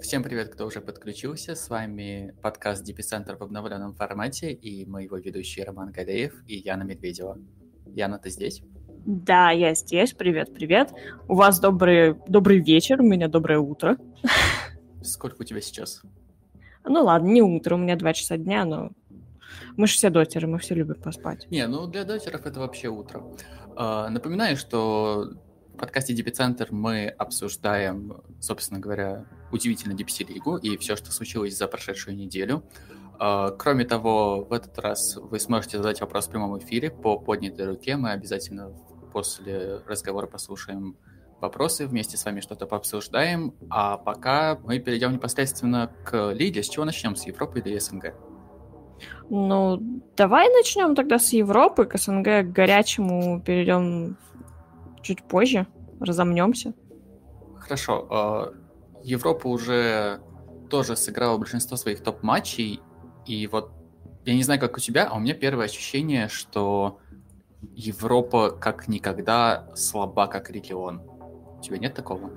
Всем привет, кто уже подключился. С вами подкаст Дипицентр в обновленном формате и мы его ведущие Роман Гадеев и Яна Медведева. Яна, ты здесь? Да, я здесь. Привет, привет. У вас добрый, добрый вечер, у меня доброе утро. Сколько у тебя сейчас? Ну ладно, не утро, у меня два часа дня, но мы же все дотеры, мы все любим поспать. Не, ну для дотеров это вообще утро. Uh, напоминаю, что в подкасте Дипицентр мы обсуждаем, собственно говоря, удивительно Дипси-лигу и все, что случилось за прошедшую неделю. Uh, кроме того, в этот раз вы сможете задать вопрос в прямом эфире по поднятой руке. Мы обязательно после разговора послушаем вопросы, вместе с вами что-то пообсуждаем. А пока мы перейдем непосредственно к лиге. С чего начнем, с Европы или СНГ? Ну, давай начнем тогда с Европы, к СНГ, к горячему перейдем чуть позже, разомнемся. Хорошо. А, Европа уже тоже сыграла большинство своих топ-матчей, и вот я не знаю, как у тебя, а у меня первое ощущение, что Европа как никогда слаба как регион. У тебя нет такого?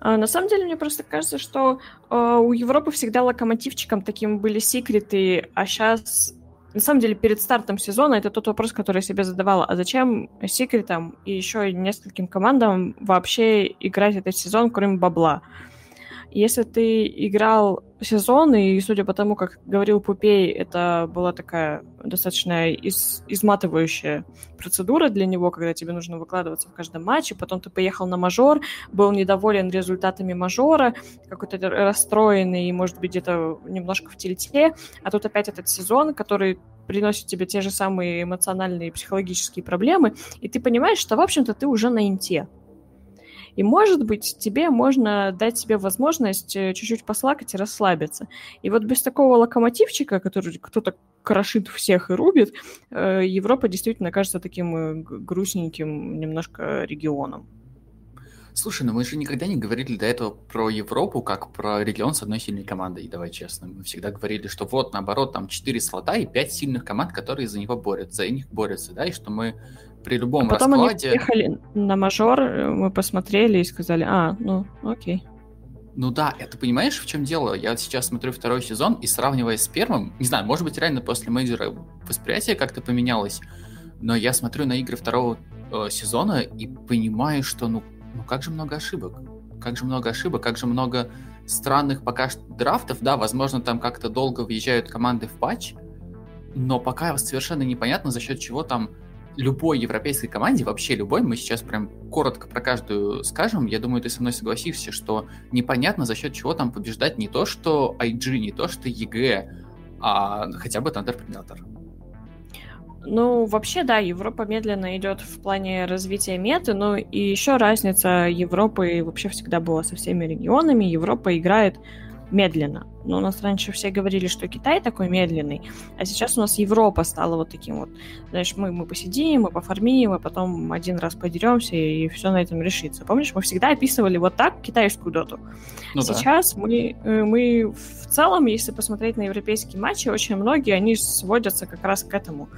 А, на самом деле, мне просто кажется, что э, у Европы всегда локомотивчиком таким были секреты, а сейчас, на самом деле, перед стартом сезона это тот вопрос, который я себе задавала. А зачем секретам и еще нескольким командам вообще играть этот сезон, кроме бабла? Если ты играл сезон, и судя по тому, как говорил Пупей, это была такая достаточно из, изматывающая процедура для него, когда тебе нужно выкладываться в каждом матче, потом ты поехал на мажор, был недоволен результатами мажора, какой-то расстроенный, может быть, где-то немножко в тельте, а тут опять этот сезон, который приносит тебе те же самые эмоциональные и психологические проблемы, и ты понимаешь, что, в общем-то, ты уже на инте. И, может быть, тебе можно дать себе возможность э, чуть-чуть послакать и расслабиться. И вот без такого локомотивчика, который кто-то крошит всех и рубит, э, Европа действительно кажется таким э, грустненьким немножко регионом. Слушай, ну мы же никогда не говорили до этого про Европу как про регион с одной сильной командой, давай честно. Мы всегда говорили, что вот, наоборот, там четыре слота и пять сильных команд, которые за него борются, за них борются, да, и что мы при любом а потом раскладе... они приехали на мажор, мы посмотрели и сказали, а, ну, окей. Ну да, это понимаешь, в чем дело? Я сейчас смотрю второй сезон и сравнивая с первым, не знаю, может быть, реально после мейджора восприятие как-то поменялось, но я смотрю на игры второго э, сезона и понимаю, что ну, ну как же много ошибок. Как же много ошибок, как же много странных пока что драфтов. Да, возможно, там как-то долго въезжают команды в патч, но пока совершенно непонятно, за счет чего там любой европейской команде, вообще любой, мы сейчас прям коротко про каждую скажем, я думаю, ты со мной согласишься, что непонятно, за счет чего там побеждать не то, что IG, не то, что EG, а хотя бы Thunder Predator. Ну, вообще, да, Европа медленно идет в плане развития меты, но и еще разница Европы вообще всегда была со всеми регионами. Европа играет медленно. Но у нас раньше все говорили, что Китай такой медленный, а сейчас у нас Европа стала вот таким вот. Знаешь, мы, мы посидим, мы пофармим, а потом один раз подеремся, и все на этом решится. Помнишь, мы всегда описывали вот так китайскую доту. Ну, сейчас да. мы, э, мы в целом, если посмотреть на европейские матчи, очень многие, они сводятся как раз к этому.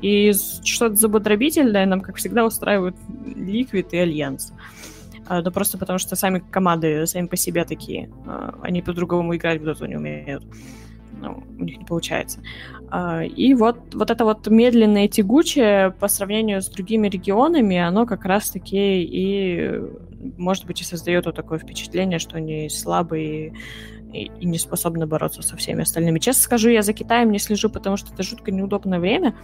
И что-то забодробительное нам, как всегда, устраивают Liquid и Альянс. А, но просто потому что сами команды сами по себе такие. А, они по-другому играть в доту не умеют. Ну, у них не получается. А, и вот, вот это вот медленное тягучее по сравнению с другими регионами, оно как раз-таки и, может быть, и создает вот такое впечатление, что они слабые и, и не способны бороться со всеми остальными. Честно скажу, я за Китаем не слежу, потому что это жутко неудобное время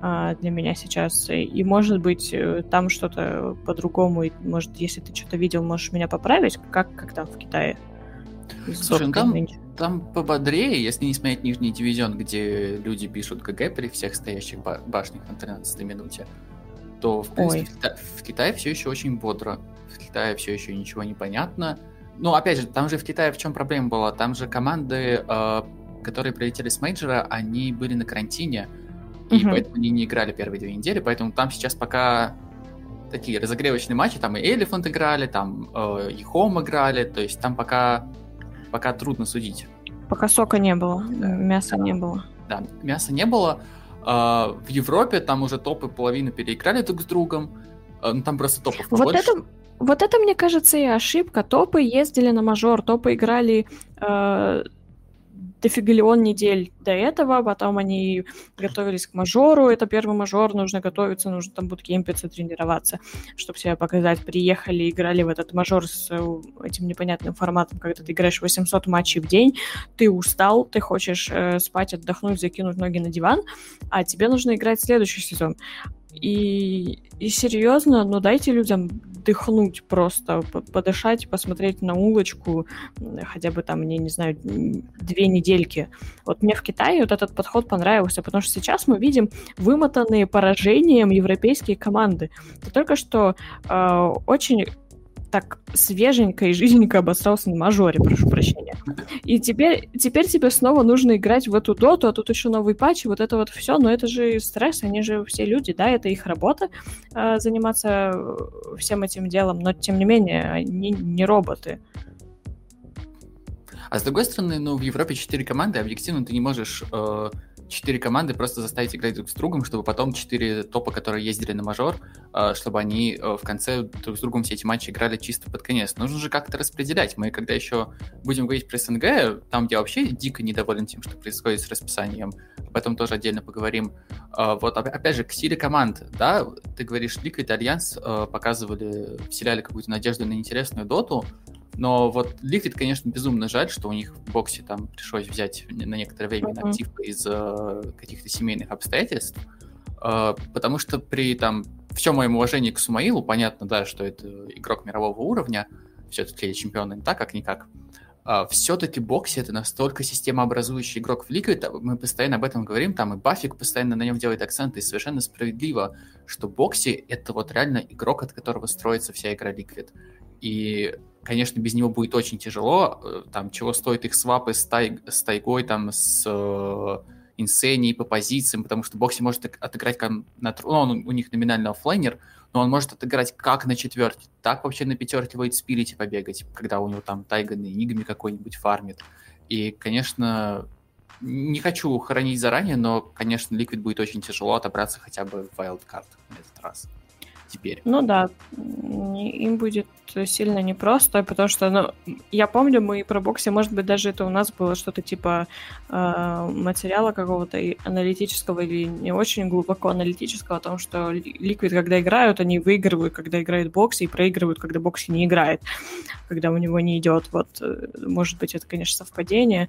для меня сейчас. И, может быть, э, там что-то по-другому. И, может, если ты что-то видел, можешь меня поправить, как, как там в Китае. Слушай, ну там, там пободрее, если не смотреть нижний дивизион, где люди пишут GG при всех стоящих башнях на 13 минуте, то, в принципе, в, Кита- в Китае все еще очень бодро. В Китае все еще ничего не понятно. Ну, опять же, там же в Китае в чем проблема была? Там же команды, э, которые прилетели с мейджора, они были на карантине, и угу. поэтому они не играли первые две недели, поэтому там сейчас пока такие разогревочные матчи, там и Elephant играли, там э, EHOME играли, то есть там пока, пока трудно судить. Пока сока не было, да. мяса не было. Да, мяса не было. Э, в Европе там уже топы половину переиграли друг с другом. Э, ну, там просто топов Вот это, вот это, мне кажется, и ошибка. Топы ездили на мажор, топы играли э, дофигалион недель до этого, потом они готовились к мажору, это первый мажор, нужно готовиться, нужно там буткемпиться, тренироваться, чтобы себя показать. Приехали, играли в этот мажор с э, этим непонятным форматом, когда ты играешь 800 матчей в день, ты устал, ты хочешь э, спать, отдохнуть, закинуть ноги на диван, а тебе нужно играть следующий сезон. И, и серьезно, ну дайте людям дыхнуть просто, подышать, посмотреть на улочку, хотя бы там, мне не знаю, две недельки. Вот мне в Китае вот этот подход понравился, потому что сейчас мы видим вымотанные поражением европейские команды. Ты только что э, очень так свеженько и жизненько обосрался на мажоре, прошу прощения. И теперь, теперь тебе снова нужно играть в эту доту, а тут еще новый патч, вот это вот все, но это же стресс, они же все люди, да, это их работа э, заниматься э, всем этим делом, но тем не менее, они не роботы. А с другой стороны, ну, в Европе 4 команды, объективно ты не можешь э, четыре команды просто заставить играть друг с другом, чтобы потом четыре топа, которые ездили на мажор, э, чтобы они э, в конце друг с другом все эти матчи играли чисто под конец. Нужно же как-то распределять. Мы когда еще будем говорить про СНГ, там я вообще дико недоволен тем, что происходит с расписанием. Об этом тоже отдельно поговорим. Э, вот опять же, к силе команд, да, ты говоришь, Liquid и Альянс показывали, вселяли какую-то надежду на интересную доту, но вот Liquid, конечно, безумно жаль, что у них Boxi там пришлось взять на некоторое время угу. инактив из-за каких-то семейных обстоятельств. Э, потому что при там всем моем уважении к Сумаилу, понятно, да, что это игрок мирового уровня, все-таки чемпион так как-никак. Uh, все-таки боксе это настолько системообразующий игрок в Liquid, мы постоянно об этом говорим, там и Бафик постоянно на нем делает акценты, и совершенно справедливо, что боксе это вот реально игрок, от которого строится вся игра Liquid. И конечно, без него будет очень тяжело. Э, там, чего стоит их свапы с, тай, с тайгой, там, с э, инсенией по позициям, потому что Бокси может отыграть как на... Ну, он у них номинально оффлайнер, но он может отыграть как на четверке, так вообще на пятерке Void Spirit побегать, когда у него там тайга на Энигме какой-нибудь фармит. И, конечно, не хочу хоронить заранее, но, конечно, Liquid будет очень тяжело отобраться хотя бы в Wildcard на этот раз теперь. Ну да, им будет сильно непросто, потому что, ну, я помню, мы про боксе, может быть, даже это у нас было что-то типа э, материала какого-то аналитического или не очень глубоко аналитического о том, что Liquid, когда играют, они выигрывают, когда играет бокс, и проигрывают, когда бокс не играет, когда у него не идет. Вот, э, может быть, это, конечно, совпадение.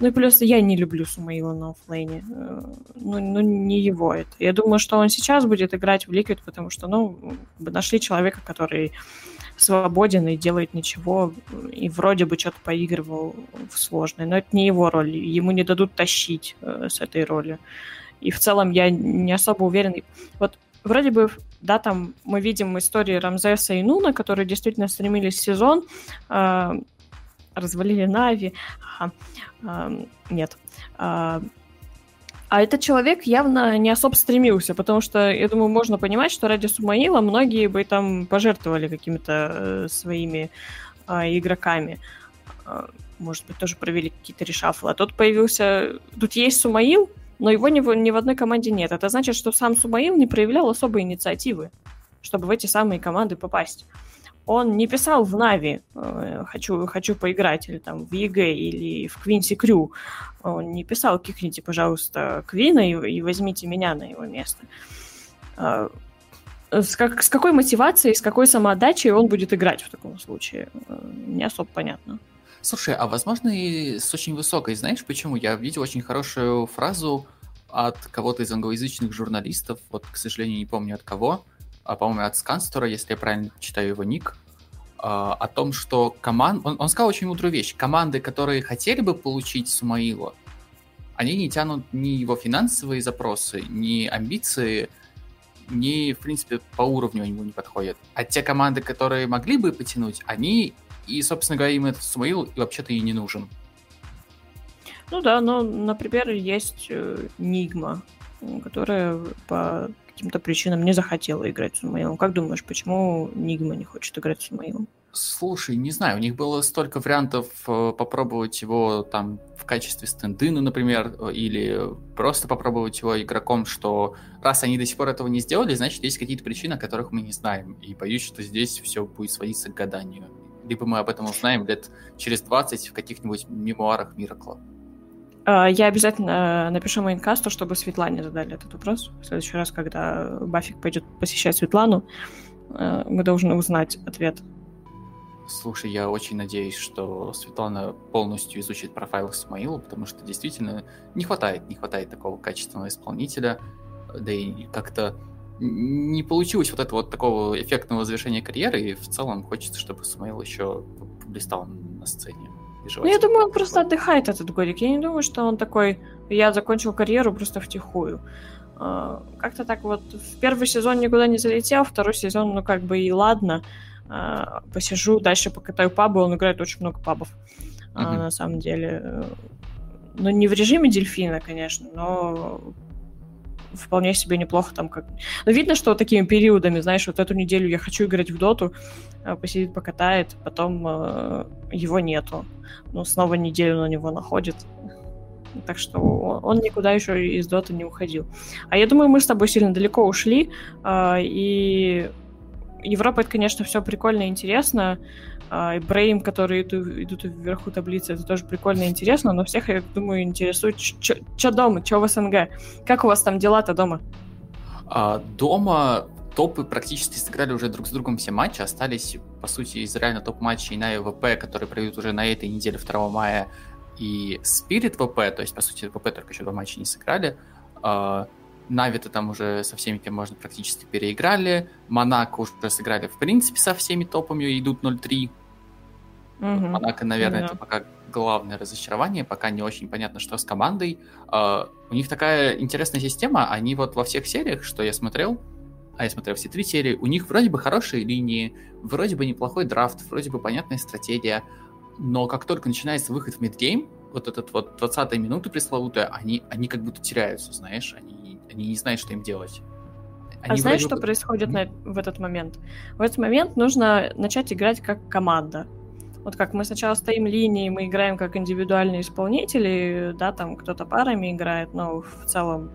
Ну и плюс я не люблю Сумаила на оффлейне. Э, ну, ну, не его это. Я думаю, что он сейчас будет играть в Liquid, потому что, ну, нашли человека, который свободен и делает ничего, и вроде бы что-то поигрывал в сложной. Но это не его роль. Ему не дадут тащить э, с этой роли. И в целом я не особо уверен. Вот вроде бы, да, там мы видим истории Рамзеса и Нуна, которые действительно стремились в сезон, э, развалили Нави. Ага. Э, нет. Э, а этот человек явно не особо стремился, потому что, я думаю, можно понимать, что ради Сумаила многие бы там пожертвовали какими-то э, своими э, игроками. Э, может быть, тоже провели какие-то решафлы. А тут появился... Тут есть Сумаил, но его ни в, ни в одной команде нет. Это значит, что сам Сумаил не проявлял особой инициативы, чтобы в эти самые команды попасть он не писал в Na'Vi э, «хочу, хочу поиграть» или там в EG или в Quincy Crew. Он не писал «кикните, пожалуйста, Квина и, и возьмите меня на его место». Э, с, как, с какой мотивацией, с какой самоотдачей он будет играть в таком случае? Э, не особо понятно. Слушай, а возможно и с очень высокой. Знаешь почему? Я видел очень хорошую фразу от кого-то из англоязычных журналистов, вот, к сожалению, не помню от кого, а, по-моему, от Сканстора, если я правильно читаю его ник, а, о том, что команд... Он, он сказал очень мудрую вещь. Команды, которые хотели бы получить Сумаила, они не тянут ни его финансовые запросы, ни амбиции, ни, в принципе, по уровню ему не подходят. А те команды, которые могли бы потянуть, они, и, собственно говоря, им этот Сумаил вообще-то и не нужен. Ну да, но, например, есть э, Нигма, которая по каким-то причинам не захотела играть с Сумаилом. Как думаешь, почему Нигма не хочет играть с Сумаилом? Слушай, не знаю, у них было столько вариантов э, попробовать его там в качестве стендына, например, э, или просто попробовать его игроком, что раз они до сих пор этого не сделали, значит, есть какие-то причины, о которых мы не знаем. И боюсь, что здесь все будет сводиться к гаданию. Либо мы об этом узнаем лет через 20 в каких-нибудь мемуарах Миракла. А, я обязательно напишу мейнкасту, чтобы Светлане задали этот вопрос. В следующий раз, когда Бафик пойдет посещать Светлану, э, мы должны узнать ответ Слушай, я очень надеюсь, что Светлана полностью изучит профайл Исмаила, потому что действительно не хватает, не хватает такого качественного исполнителя, да и как-то не получилось вот этого вот такого эффектного завершения карьеры, и в целом хочется, чтобы Исмаил еще блистал на сцене. Ну, я думаю, он просто отдыхает этот годик. Я не думаю, что он такой, я закончил карьеру просто втихую. А, как-то так вот в первый сезон никуда не залетел, второй сезон, ну, как бы и ладно. А, посижу, дальше покатаю пабы, он играет очень много пабов, mm-hmm. на самом деле. Ну, не в режиме дельфина, конечно, но вполне себе неплохо там как... Но видно, что такими периодами, знаешь, вот эту неделю я хочу играть в доту, а, посидит, покатает, потом э, его нету. Ну, снова неделю на него находит. Так что он никуда еще из доты не уходил. А я думаю, мы с тобой сильно далеко ушли, э, и Европа, это, конечно, все прикольно и интересно. И Брейм, которые идут, идут вверху таблицы, это тоже прикольно и интересно, но всех, я думаю, интересует, что дома, что в СНГ. Как у вас там дела-то дома? А, дома топы практически сыграли уже друг с другом все матчи, остались, по сути, из реально топ-матчей на ЕВП, которые пройдут уже на этой неделе 2 мая, и Spirit ВП, то есть, по сути, ВП только еще два матча не сыграли. А, Нави-то там уже со всеми, кем можно, практически переиграли. Монако уже сыграли, в принципе, со всеми топами, идут 0-3. Угу. Монако, наверное, да. это пока главное разочарование, пока не очень понятно, что с командой. Uh, у них такая интересная система, они вот во всех сериях, что я смотрел, а я смотрел все три серии, у них вроде бы хорошие линии, вроде бы неплохой драфт, вроде бы понятная стратегия, но как только начинается выход в мидгейм, вот этот вот 20 минуты пресловутая, они, они как будто теряются, знаешь, они они не знают, что им делать. А они а знаешь, что происходит на, в этот момент? В этот момент нужно начать играть как команда. Вот как мы сначала стоим линией, мы играем как индивидуальные исполнители, да, там кто-то парами играет, но в целом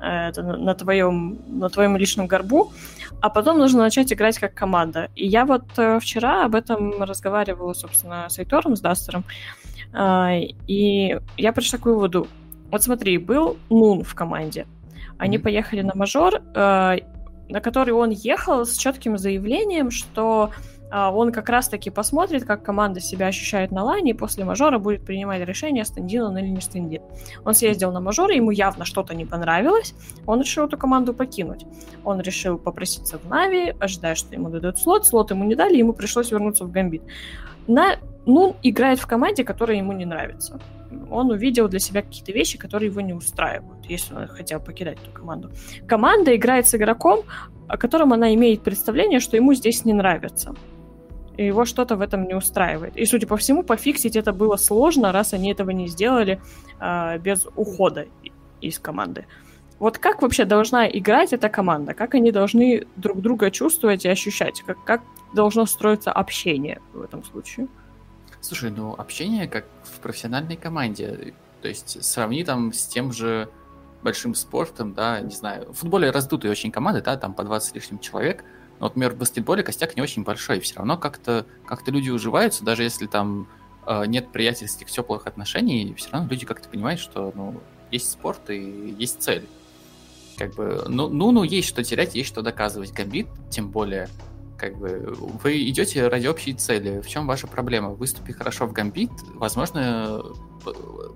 э, это на, твоем, на твоем личном горбу, а потом нужно начать играть как команда. И я вот э, вчера об этом разговаривала, собственно, с Эйтором, с Дастером, э, и я пришла к выводу. Вот смотри, был Мун в команде, они mm-hmm. поехали на мажор, э, на который он ехал с четким заявлением, что он как раз-таки посмотрит, как команда себя ощущает на лайне, и после мажора будет принимать решение, стендин он или не стендин. Он съездил на мажор, ему явно что-то не понравилось, он решил эту команду покинуть. Он решил попроситься в Нави, ожидая, что ему дадут слот, слот ему не дали, ему пришлось вернуться в Гамбит. На... Ну, играет в команде, которая ему не нравится он увидел для себя какие-то вещи, которые его не устраивают, если он хотел покидать эту команду. Команда играет с игроком, о котором она имеет представление, что ему здесь не нравится. И его что-то в этом не устраивает. И, судя по всему, пофиксить это было сложно, раз они этого не сделали э, без ухода из команды. Вот как вообще должна играть эта команда? Как они должны друг друга чувствовать и ощущать? Как, как должно строиться общение в этом случае? Слушай, ну общение как в профессиональной команде. То есть сравни там с тем же большим спортом, да, не знаю. В футболе раздутые очень команды, да, там по 20 с лишним человек. Но, например, в баскетболе костяк не очень большой. Все равно как-то как люди уживаются, даже если там э, нет приятельских теплых отношений, все равно люди как-то понимают, что ну, есть спорт и есть цель. Как бы, ну, ну, ну, есть что терять, есть что доказывать. Гамбит, тем более, как бы вы идете ради общей цели. В чем ваша проблема? Выступи хорошо в Гамбит, возможно,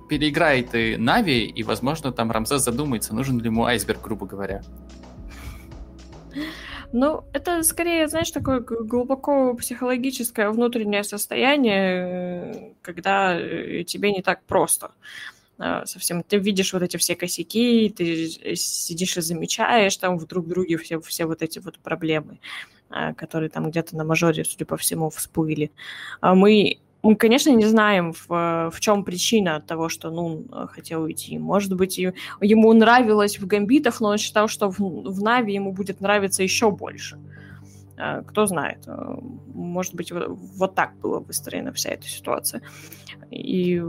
переиграет и Нави, и, возможно, там Рамзес задумается, нужен ли ему айсберг, грубо говоря. Ну, это скорее, знаешь, такое глубоко психологическое внутреннее состояние, когда э, тебе не так просто э, совсем. Ты видишь вот эти все косяки, ты сидишь и замечаешь там в друг друге все, все вот эти вот проблемы. А, которые там где-то на мажоре, судя по всему, всплыли. А мы, мы конечно, не знаем, в, в чем причина того, что Нун э, хотел уйти. Может быть, ему нравилось в Гамбитах, но он считал, что в, в Нави ему будет нравиться еще больше. Э, кто знает, э, может быть, вот так была выстроена вся эта ситуация. И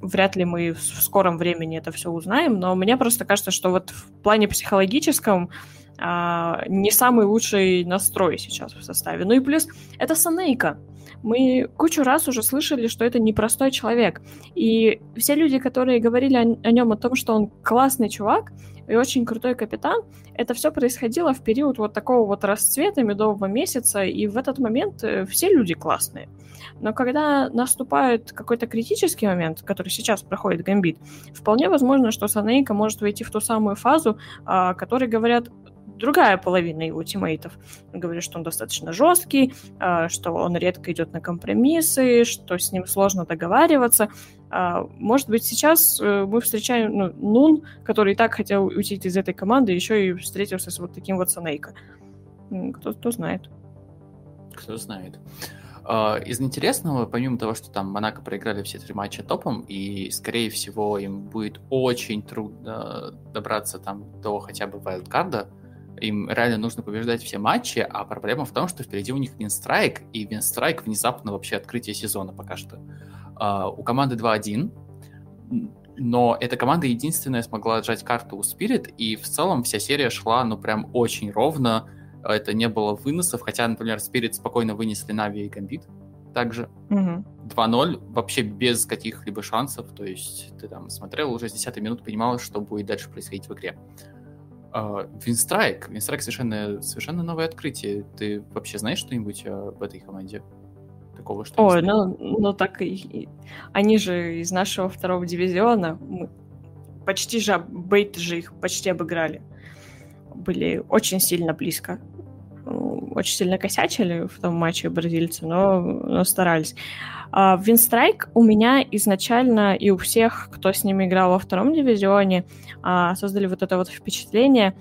вряд ли мы в скором времени это все узнаем, но мне просто кажется, что вот в плане психологическом а, не самый лучший настрой сейчас в составе. Ну и плюс это Санейка. Мы кучу раз уже слышали, что это непростой человек. И все люди, которые говорили о, о нем, о том, что он классный чувак и очень крутой капитан, это все происходило в период вот такого вот расцвета медового месяца, и в этот момент э, все люди классные. Но когда наступает какой-то критический момент, который сейчас проходит Гамбит, вполне возможно, что Санейка может войти в ту самую фазу, о которой говорят другая половина его тиммейтов. Говорит, что он достаточно жесткий, а, что он редко идет на компромиссы, что с ним сложно договариваться. А, может быть, сейчас э, мы встречаем ну, Нун, который и так хотел уйти из этой команды, еще и встретился с вот таким вот Санейко. Кто, кто знает. Кто знает. А, из интересного, помимо того, что там Монако проиграли все три матча топом, и, скорее всего, им будет очень трудно добраться там до хотя бы вайлдкарда, им реально нужно побеждать все матчи, а проблема в том, что впереди у них Винстрайк, и Винстрайк внезапно вообще открытие сезона пока что. Uh, у команды 2-1, но эта команда единственная смогла отжать карту у Spirit, и в целом вся серия шла, ну, прям очень ровно, это не было выносов, хотя, например, Spirit спокойно вынесли Нави и Гамбит также. Угу. 2-0, вообще без каких-либо шансов, то есть ты там смотрел уже с 10 минут, понимал, что будет дальше происходить в игре. Uh, Винстрайк совершенно, совершенно новое открытие. Ты вообще знаешь что-нибудь об этой команде? Такого, что Ой, ну, ну так и, они же из нашего второго дивизиона. Мы почти же, Бейт же их почти обыграли. Были очень сильно близко. Очень сильно косячили в том матче бразильцы, но, но старались. А, Винстрайк у меня изначально и у всех, кто с ними играл во втором дивизионе, а, создали вот это вот впечатление,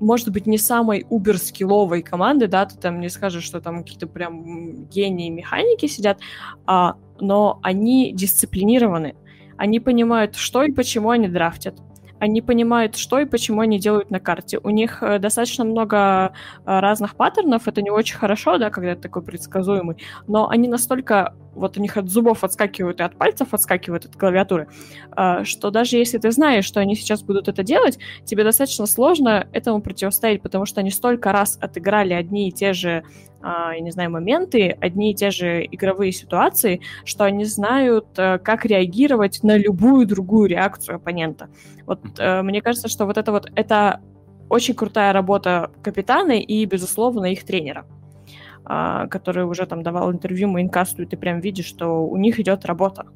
может быть, не самой убер-скилловой команды, да, ты там не скажешь, что там какие-то прям гении механики сидят, а, но они дисциплинированы, они понимают, что и почему они драфтят, они понимают, что и почему они делают на карте. У них э, достаточно много э, разных паттернов, это не очень хорошо, да, когда это такой предсказуемый, но они настолько, вот у них от зубов отскакивают и от пальцев отскакивают от клавиатуры, э, что даже если ты знаешь, что они сейчас будут это делать, тебе достаточно сложно этому противостоять, потому что они столько раз отыграли одни и те же я не знаю, моменты, одни и те же игровые ситуации, что они знают, э, как реагировать на любую другую реакцию оппонента. Вот э, мне кажется, что вот это вот это очень крутая работа капитана и, безусловно, их тренера, а, который уже там давал интервью Майнкасту, и ты прям видишь, что у них идет работа.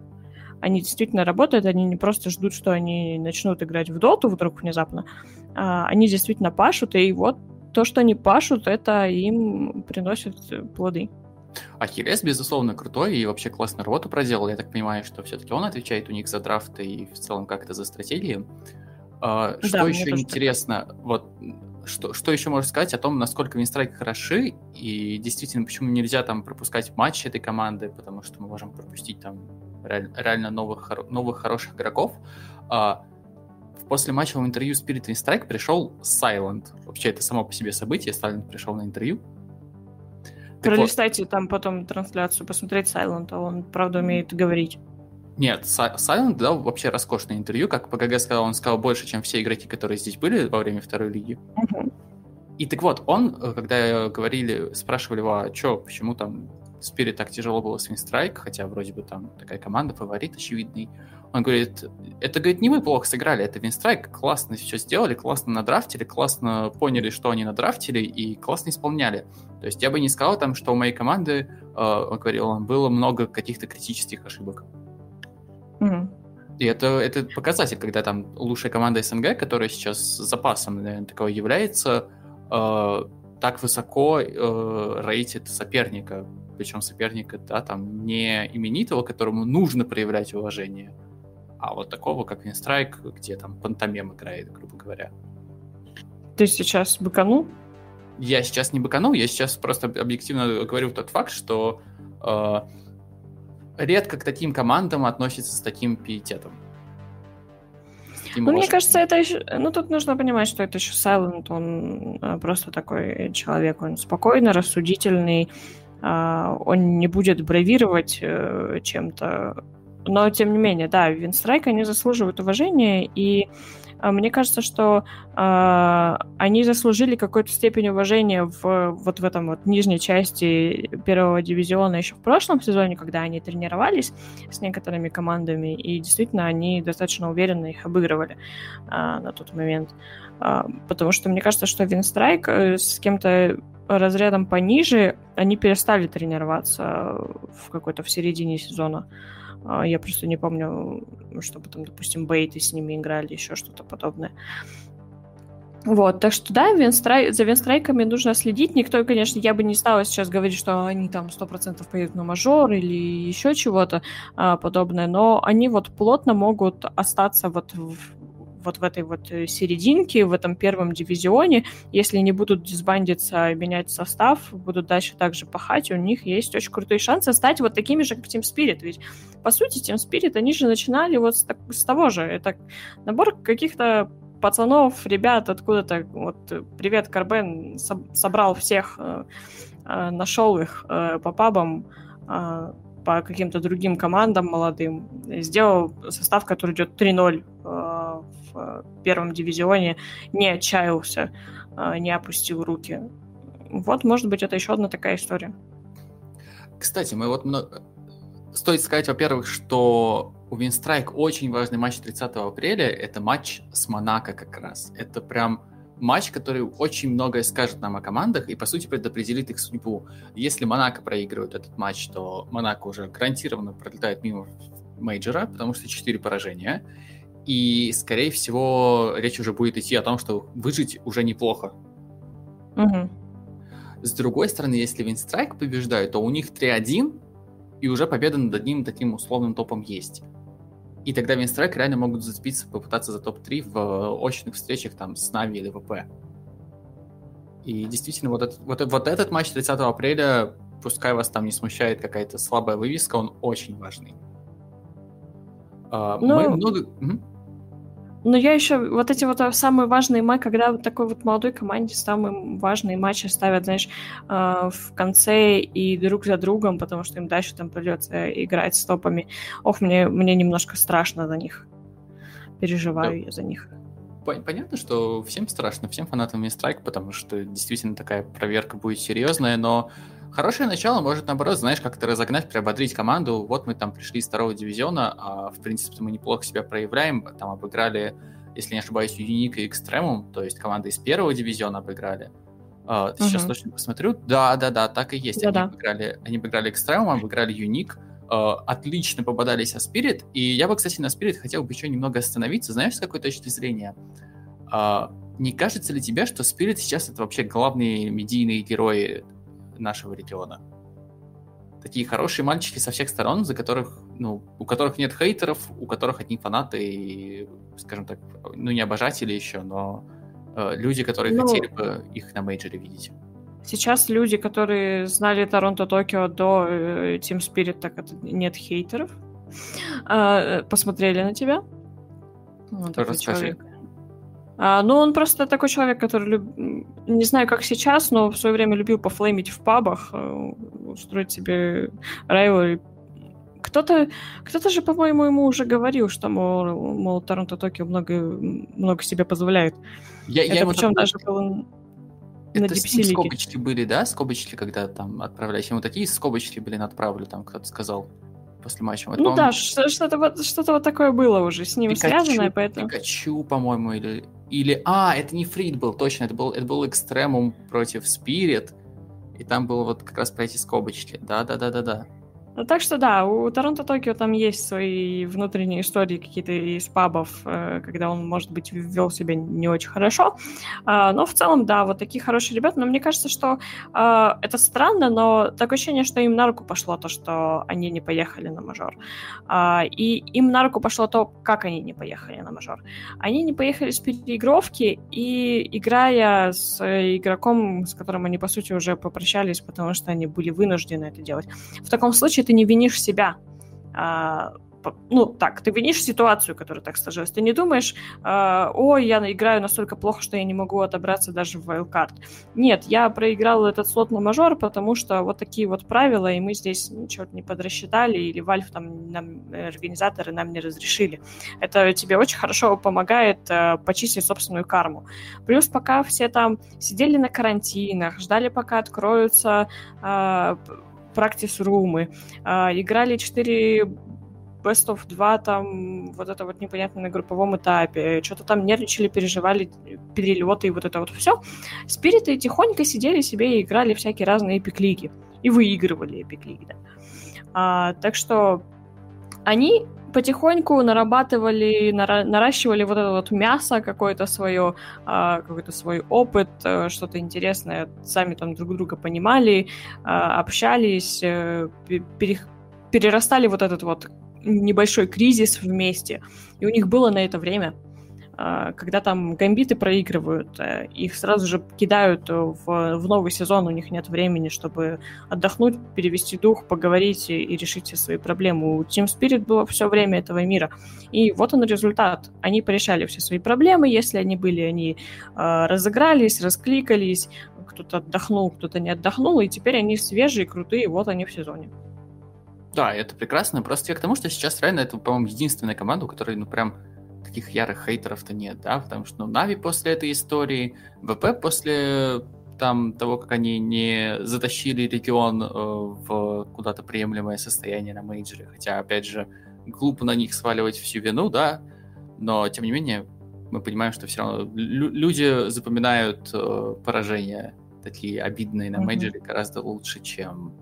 Они действительно работают, они не просто ждут, что они начнут играть в доту вдруг внезапно, а, они действительно пашут, и вот то, что они пашут, это им приносит плоды. Ахиллес, безусловно, крутой и вообще классную работу проделал. Я так понимаю, что все-таки он отвечает у них за драфты и в целом как-то за стратегии. А, что да, еще интересно, так. вот что, что еще можно сказать о том, насколько Винстрайк хороши, и действительно, почему нельзя там пропускать матчи этой команды, потому что мы можем пропустить там реально новых, новых хороших игроков. А, после матчевого интервью Spirit and Strike пришел Silent. Вообще, это само по себе событие. Silent пришел на интервью. Пролистайте вот... там потом трансляцию, посмотреть Silent, а он, правда, умеет говорить. Нет, Silent дал вообще роскошное интервью. Как ПГГ сказал, он сказал больше, чем все игроки, которые здесь были во время второй лиги. Uh-huh. И так вот, он, э, когда говорили, спрашивали его, а что, почему там Spirit так тяжело было с Винстрайк, хотя вроде бы там такая команда, фаворит очевидный, он говорит, это, говорит, не мы плохо сыграли, это Винстрайк классно все сделали, классно надрафтили, классно поняли, что они надрафтили и классно исполняли. То есть я бы не сказал там, что у моей команды, э, он говорил, он было много каких-то критических ошибок. Mm-hmm. И это, это показатель, когда там лучшая команда СНГ, которая сейчас запасом, наверное, такого является, э, так высоко э, рейтит соперника. Причем соперника, да, там не именитого, которому нужно проявлять уважение, а вот такого, как Винстрайк, где там пантомем играет, грубо говоря. Ты сейчас быканул? Я сейчас не быканул, я сейчас просто объективно говорю тот факт, что э, редко к таким командам относятся с таким пиететом. Ну, мне кажется, это еще... Ну, тут нужно понимать, что это еще Сайлент, он э, просто такой человек, он спокойный, рассудительный, он не будет бравировать э, чем-то. Но, тем не менее, да, Винстрайк, они заслуживают уважения, и а, мне кажется, что э, они заслужили какую-то степень уважения в, вот в этом вот нижней части первого дивизиона еще в прошлом сезоне, когда они тренировались с некоторыми командами, и действительно они достаточно уверенно их обыгрывали э, на тот момент. Э, потому что мне кажется, что Винстрайк э, с кем-то разрядом пониже, они перестали тренироваться в какой-то в середине сезона. А, я просто не помню, чтобы там, допустим, бейты с ними играли, еще что-то подобное. Вот, так что да, винстрай... за винстрайками нужно следить. Никто, конечно, я бы не стала сейчас говорить, что они там 100% поедут на мажор или еще чего-то а, подобное, но они вот плотно могут остаться вот в, вот в этой вот э, серединке, в этом первом дивизионе, если не будут дисбандиться, менять состав, будут дальше также пахать, у них есть очень крутые шансы стать вот такими же, как Team Spirit. Ведь, по сути, Team Spirit, они же начинали вот с, с того же. Это набор каких-то пацанов, ребят откуда-то, вот, привет, Карбен, со- собрал всех, э, э, нашел их э, по пабам, э, по каким-то другим командам молодым, сделал состав, который идет 3-0 э, в первом дивизионе, не отчаялся, э, не опустил руки. Вот, может быть, это еще одна такая история. Кстати, мы вот много... Стоит сказать, во-первых, что у Winstrike очень важный матч 30 апреля. Это матч с Монако как раз. Это прям матч, который очень многое скажет нам о командах и, по сути, предопределит их судьбу. Если Монако проигрывает этот матч, то Монако уже гарантированно пролетает мимо мейджора, потому что 4 поражения. И, скорее всего, речь уже будет идти о том, что выжить уже неплохо. Угу. С другой стороны, если Винстрайк побеждают, то у них 3-1, и уже победа над одним таким условным топом есть. И тогда Винстрайк реально могут зацепиться, попытаться за топ-3 в очных встречах там с Нави или ВП. И действительно, вот этот, вот, вот этот матч 30 апреля, пускай вас там не смущает какая-то слабая вывеска, он очень важный. Uh, ну, мы много... Но я еще вот эти вот э, самые важные матчи, когда вот такой вот молодой команде самые важные матчи ставят, знаешь, э, в конце и друг за другом, потому что им дальше там придется играть с топами. Ох, мне, мне немножко страшно за них. Переживаю да. я за них. Понятно, что всем страшно, всем фанатам Страйк, потому что действительно такая проверка будет серьезная, но Хорошее начало может, наоборот, знаешь, как-то разогнать, приободрить команду. Вот мы там пришли из второго дивизиона, а в принципе мы неплохо себя проявляем. Там обыграли, если не ошибаюсь, Юник и Экстремум, то есть команды из первого дивизиона обыграли. Uh, угу. Сейчас точно посмотрю. Да, да, да, так и есть. Да, они, да. Обыграли, они обыграли Экстремум, обыграли Юник. Uh, отлично попадались о Спирит. И я бы, кстати, на Спирит хотел бы еще немного остановиться. Знаешь, с какой точки зрения? Uh, не кажется ли тебе, что Спирит сейчас это вообще главные медийные герои нашего региона. Такие хорошие мальчики со всех сторон, за которых, ну, у которых нет хейтеров, у которых одни фанаты и, скажем так, ну, не обожатели еще, но э, люди, которые ну, хотели бы их на мейджоре видеть. Сейчас люди, которые знали Торонто-Токио до э, Team Spirit, так это нет хейтеров, э, посмотрели на тебя. Вот Расскажи. Человек. А, ну, он просто такой человек, который, люб... не знаю, как сейчас, но в свое время любил пофлеймить в пабах, э, устроить себе райвелри. Кто-то, кто-то же, по-моему, ему уже говорил, что, мол, мол Торонто Токио много, много себе позволяет. Я, Это я причем даже было на Это скобочки были, да? Скобочки, когда там отправлялись. Ему такие скобочки, блин, отправлю, там кто-то сказал после матча. Вот, ну да, что-то вот, что-то вот такое было уже с ним Пикачу, связанное, поэтому... Пикачу, по-моему, или... Или... А, это не Фрид был, точно, это был, это был Экстремум против Спирит, и там было вот как раз про эти скобочки. Да-да-да-да-да. Ну, так что да, у Торонто Токио там есть свои внутренние истории какие-то из пабов, э, когда он, может быть, вел себя не очень хорошо. А, но в целом, да, вот такие хорошие ребята. Но мне кажется, что а, это странно, но такое ощущение, что им на руку пошло то, что они не поехали на мажор. А, и им на руку пошло то, как они не поехали на мажор. Они не поехали с переигровки, и играя с игроком, с которым они, по сути, уже попрощались, потому что они были вынуждены это делать. В таком случае ты не винишь себя. А, ну, так, ты винишь ситуацию, которая так сложилась. Ты не думаешь, э, ой, я играю настолько плохо, что я не могу отобраться даже в wildcard. Нет, я проиграл этот слот на мажор, потому что вот такие вот правила, и мы здесь ничего не подрасчитали, или Valve там, нам, организаторы нам не разрешили. Это тебе очень хорошо помогает э, почистить собственную карму. Плюс пока все там сидели на карантинах, ждали, пока откроются э, практис-румы, играли 4 Best of 2 там вот это вот непонятно на групповом этапе, что-то там нервничали, переживали перелеты и вот это вот все. Спириты тихонько сидели себе и играли всякие разные эпик-лиги. И выигрывали эпик-лиги, да. А, так что они потихоньку нарабатывали, нара- наращивали вот это вот мясо какое-то свое, а, какой-то свой опыт, а, что-то интересное, сами там друг друга понимали, а, общались, а, пере- перерастали вот этот вот небольшой кризис вместе, и у них было на это время. А, когда там гамбиты проигрывают, э, их сразу же кидают в, в новый сезон, у них нет времени, чтобы отдохнуть, перевести дух, поговорить и, и решить все свои проблемы. У Team Spirit было все время этого мира. И вот он результат. Они порешали все свои проблемы, если они были, они э, разыгрались, раскликались, кто-то отдохнул, кто-то не отдохнул, и теперь они свежие, крутые, вот они в сезоне. Да, это прекрасно. Просто я к тому, что сейчас реально это, по-моему, единственная команда, у которой, ну, прям таких ярых хейтеров-то нет, да, потому что, ну, Нави после этой истории, ВП после там того, как они не затащили регион э, в куда-то приемлемое состояние на мейджоре, хотя, опять же, глупо на них сваливать всю вину, да, но, тем не менее, мы понимаем, что все равно люди запоминают э, поражения такие обидные на мейджоре mm-hmm. гораздо лучше, чем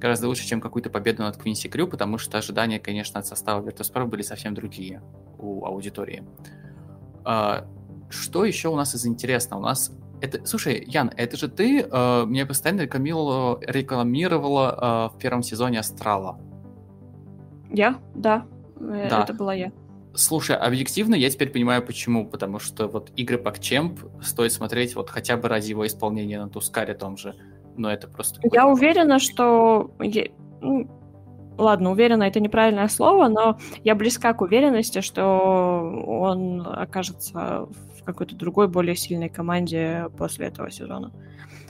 гораздо лучше, чем какую-то победу над Квинси Крю, потому что ожидания, конечно, от состава Virtus.pro были совсем другие у аудитории. А, что еще у нас из интересного? У нас это, слушай, Ян, это же ты э, мне постоянно рекламировала, рекламировала э, в первом сезоне Астрала. Я? Да. Э, да. Это была я. Слушай, объективно я теперь понимаю, почему. Потому что вот игры PacChamp стоит смотреть вот хотя бы ради его исполнения на Тускаре том же но это просто... Я уверена, что... Ну, ладно, уверена, это неправильное слово, но я близка к уверенности, что он окажется в какой-то другой, более сильной команде после этого сезона.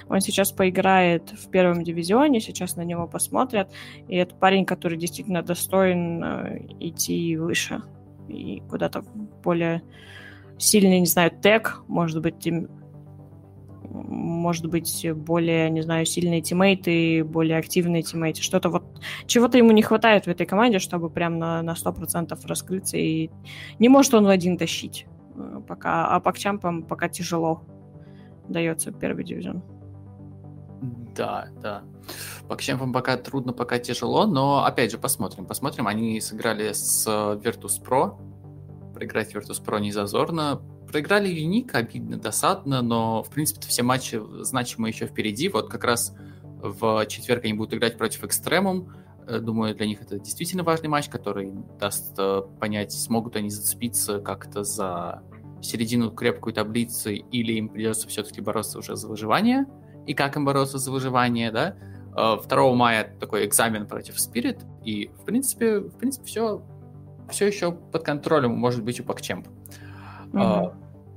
Он сейчас поиграет в первом дивизионе, сейчас на него посмотрят, и это парень, который действительно достоин э, идти выше и куда-то более сильный, не знаю, тег, может быть, может быть, более, не знаю, сильные тиммейты, более активные тиммейты. Что-то вот, чего-то ему не хватает в этой команде, чтобы прям на, на 100% раскрыться. И не может он в один тащить э, пока. А пакчампам пока тяжело дается первый дивизион. Да, да. Пакчампам пока трудно, пока тяжело, но опять же посмотрим. Посмотрим, они сыграли с Virtus.pro. Проиграть Virtus.pro не зазорно Проиграли Юник, обидно, досадно, но, в принципе, все матчи значимые еще впереди. Вот как раз в четверг они будут играть против Экстремум. Э, думаю, для них это действительно важный матч, который даст э, понять, смогут они зацепиться как-то за середину крепкую таблицы, или им придется все-таки бороться уже за выживание, и как им бороться за выживание, да. 2 э, мая такой экзамен против Spirit, и, в принципе, в принципе, все, все еще под контролем может быть у Пакчемп. Mm-hmm.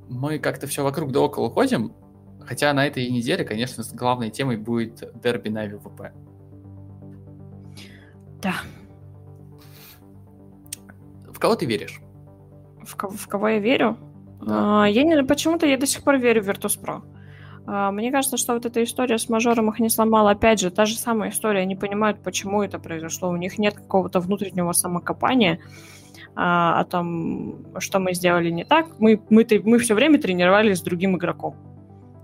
Мы как-то все вокруг да около ходим, хотя на этой неделе, конечно, главной темой будет дерби на ВВП. Да. В кого ты веришь? В, кого, в кого я верю? Да. А, я не, почему-то я до сих пор верю в Virtus.pro. А, мне кажется, что вот эта история с мажором их не сломала. Опять же, та же самая история. Они понимают, почему это произошло. У них нет какого-то внутреннего самокопания а, о том, что мы сделали не так. Мы, мы, мы все время тренировались с другим игроком.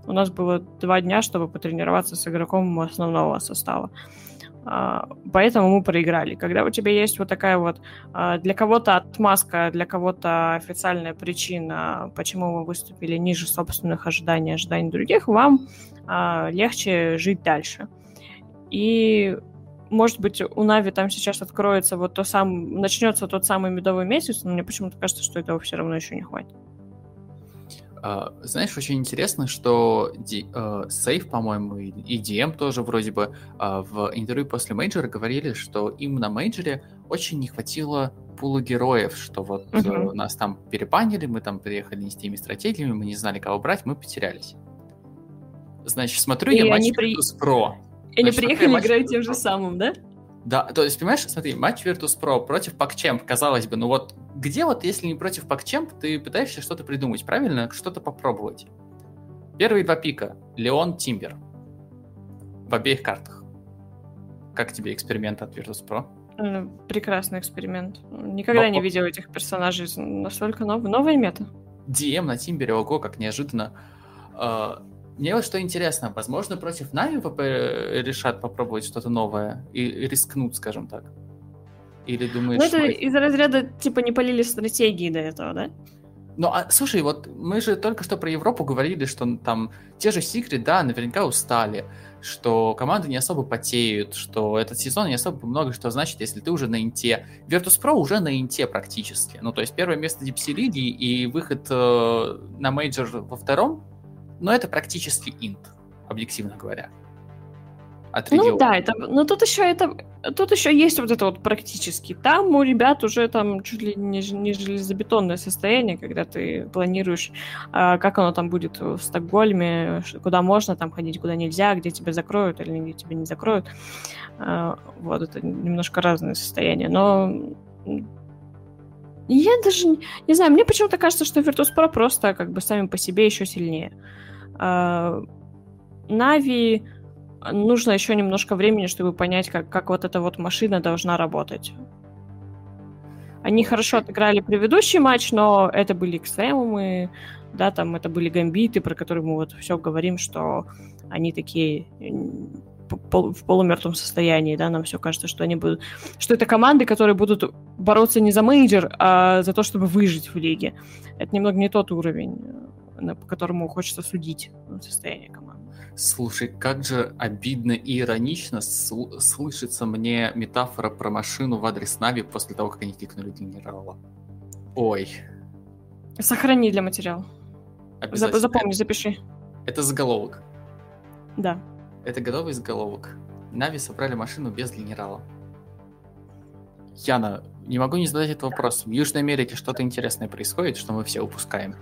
У нас было два дня, чтобы потренироваться с игроком основного состава. А, поэтому мы проиграли. Когда у тебя есть вот такая вот а, для кого-то отмазка, для кого-то официальная причина, почему вы выступили ниже собственных ожиданий, ожиданий других, вам а, легче жить дальше. И может быть, у Na'Vi там сейчас откроется вот то сам, начнется тот самый медовый месяц, но мне почему-то кажется, что этого все равно еще не хватит. Э, знаешь, очень интересно, что Сейф, э, по-моему, и DM тоже вроде бы uh, в интервью после мейджора говорили, что им на мейджоре очень не хватило пула героев, что вот uh-huh. нас там перепанили, мы там приехали не с теми стратегиями, мы не знали, кого брать, мы потерялись. Значит, смотрю и я матч при... Virtus Pro. И они приехали играть тем же самым, да? Да, то есть, понимаешь, смотри, матч Virtus Pro против PacChamp, казалось бы, ну вот где вот, если не против PacChamp, ты пытаешься что-то придумать, правильно? Что-то попробовать. Первые два пика. Леон, Тимбер. В обеих картах. Как тебе эксперимент от Virtus Pro? Прекрасный эксперимент. Никогда Но... не видел этих персонажей настолько новый. Новая мета. DM на Тимбере, ого, как неожиданно. Мне вот что интересно, возможно, против Нави решат попробовать что-то новое и рискнут, скажем так. Или думаешь... Ну, это что... из разряда, типа, не полили стратегии до этого, да? Ну, а слушай, вот мы же только что про Европу говорили, что там те же Секрет, да, наверняка устали, что команды не особо потеют, что этот сезон не особо много что значит, если ты уже на инте. Virtus.pro уже на инте практически. Ну, то есть первое место DPC лиги и выход э, на мейджор во втором, но это практически инт, объективно говоря. Ну да, это, но тут еще это, тут еще есть вот это вот практически. Там у ребят уже там чуть ли не, не железобетонное состояние, когда ты планируешь, э, как оно там будет в Стокгольме, куда можно там ходить, куда нельзя, где тебя закроют или где тебя не закроют. Э, вот это немножко разное состояние, но я даже не знаю, мне почему-то кажется, что Virtus.pro просто как бы сами по себе еще сильнее. Нави нужно еще немножко времени, чтобы понять, как, как вот эта вот машина должна работать. Они хорошо отыграли предыдущий матч, но это были экстремумы, да, там это были гамбиты, про которые мы вот все говорим, что они такие в полумертвом состоянии, да, нам все кажется, что они будут, что это команды, которые будут бороться не за мейджор, а за то, чтобы выжить в лиге. Это немного не тот уровень по которому хочется судить состояние команды. Слушай, как же обидно и иронично сл- слышится мне метафора про машину в адрес Нави после того, как они кикнули Генерала. Ой. Сохрани для материала. Запомни, запиши. Это заголовок. Да. Это готовый заголовок. Нави собрали машину без генерала. Яна, не могу не задать этот вопрос. В Южной Америке что-то интересное происходит, что мы все упускаем.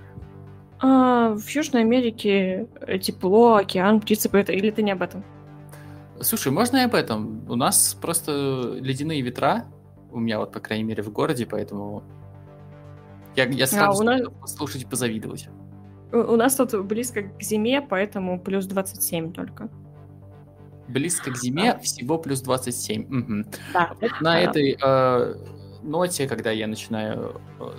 А, в Южной Америке э, тепло, океан, птицы поют. Или ты не об этом? Слушай, можно и об этом? У нас просто ледяные ветра. У меня вот, по крайней мере, в городе, поэтому я, я сразу а, нас... послушать и позавидовать. У, у нас тут близко к зиме, поэтому плюс 27 только. Близко к зиме а. всего плюс 27. Угу. Да. Вот на да. этой э, ноте, когда я начинаю э,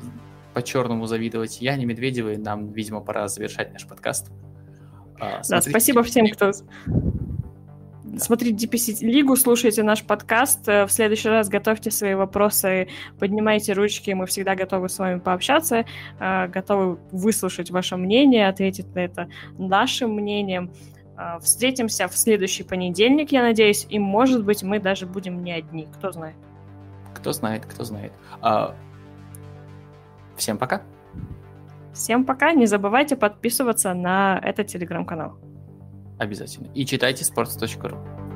по-черному завидовать Яне Медведевой. Нам, видимо, пора завершать наш подкаст. А, да, спасибо всем, кто... Да. Смотрите DPC Лигу, слушайте наш подкаст. Э, в следующий раз готовьте свои вопросы, поднимайте ручки, мы всегда готовы с вами пообщаться, э, готовы выслушать ваше мнение, ответить на это нашим мнением. Э, встретимся в следующий понедельник, я надеюсь, и, может быть, мы даже будем не одни, кто знает. Кто знает, кто знает. А, Всем пока. Всем пока. Не забывайте подписываться на этот телеграм-канал. Обязательно. И читайте sports.ru.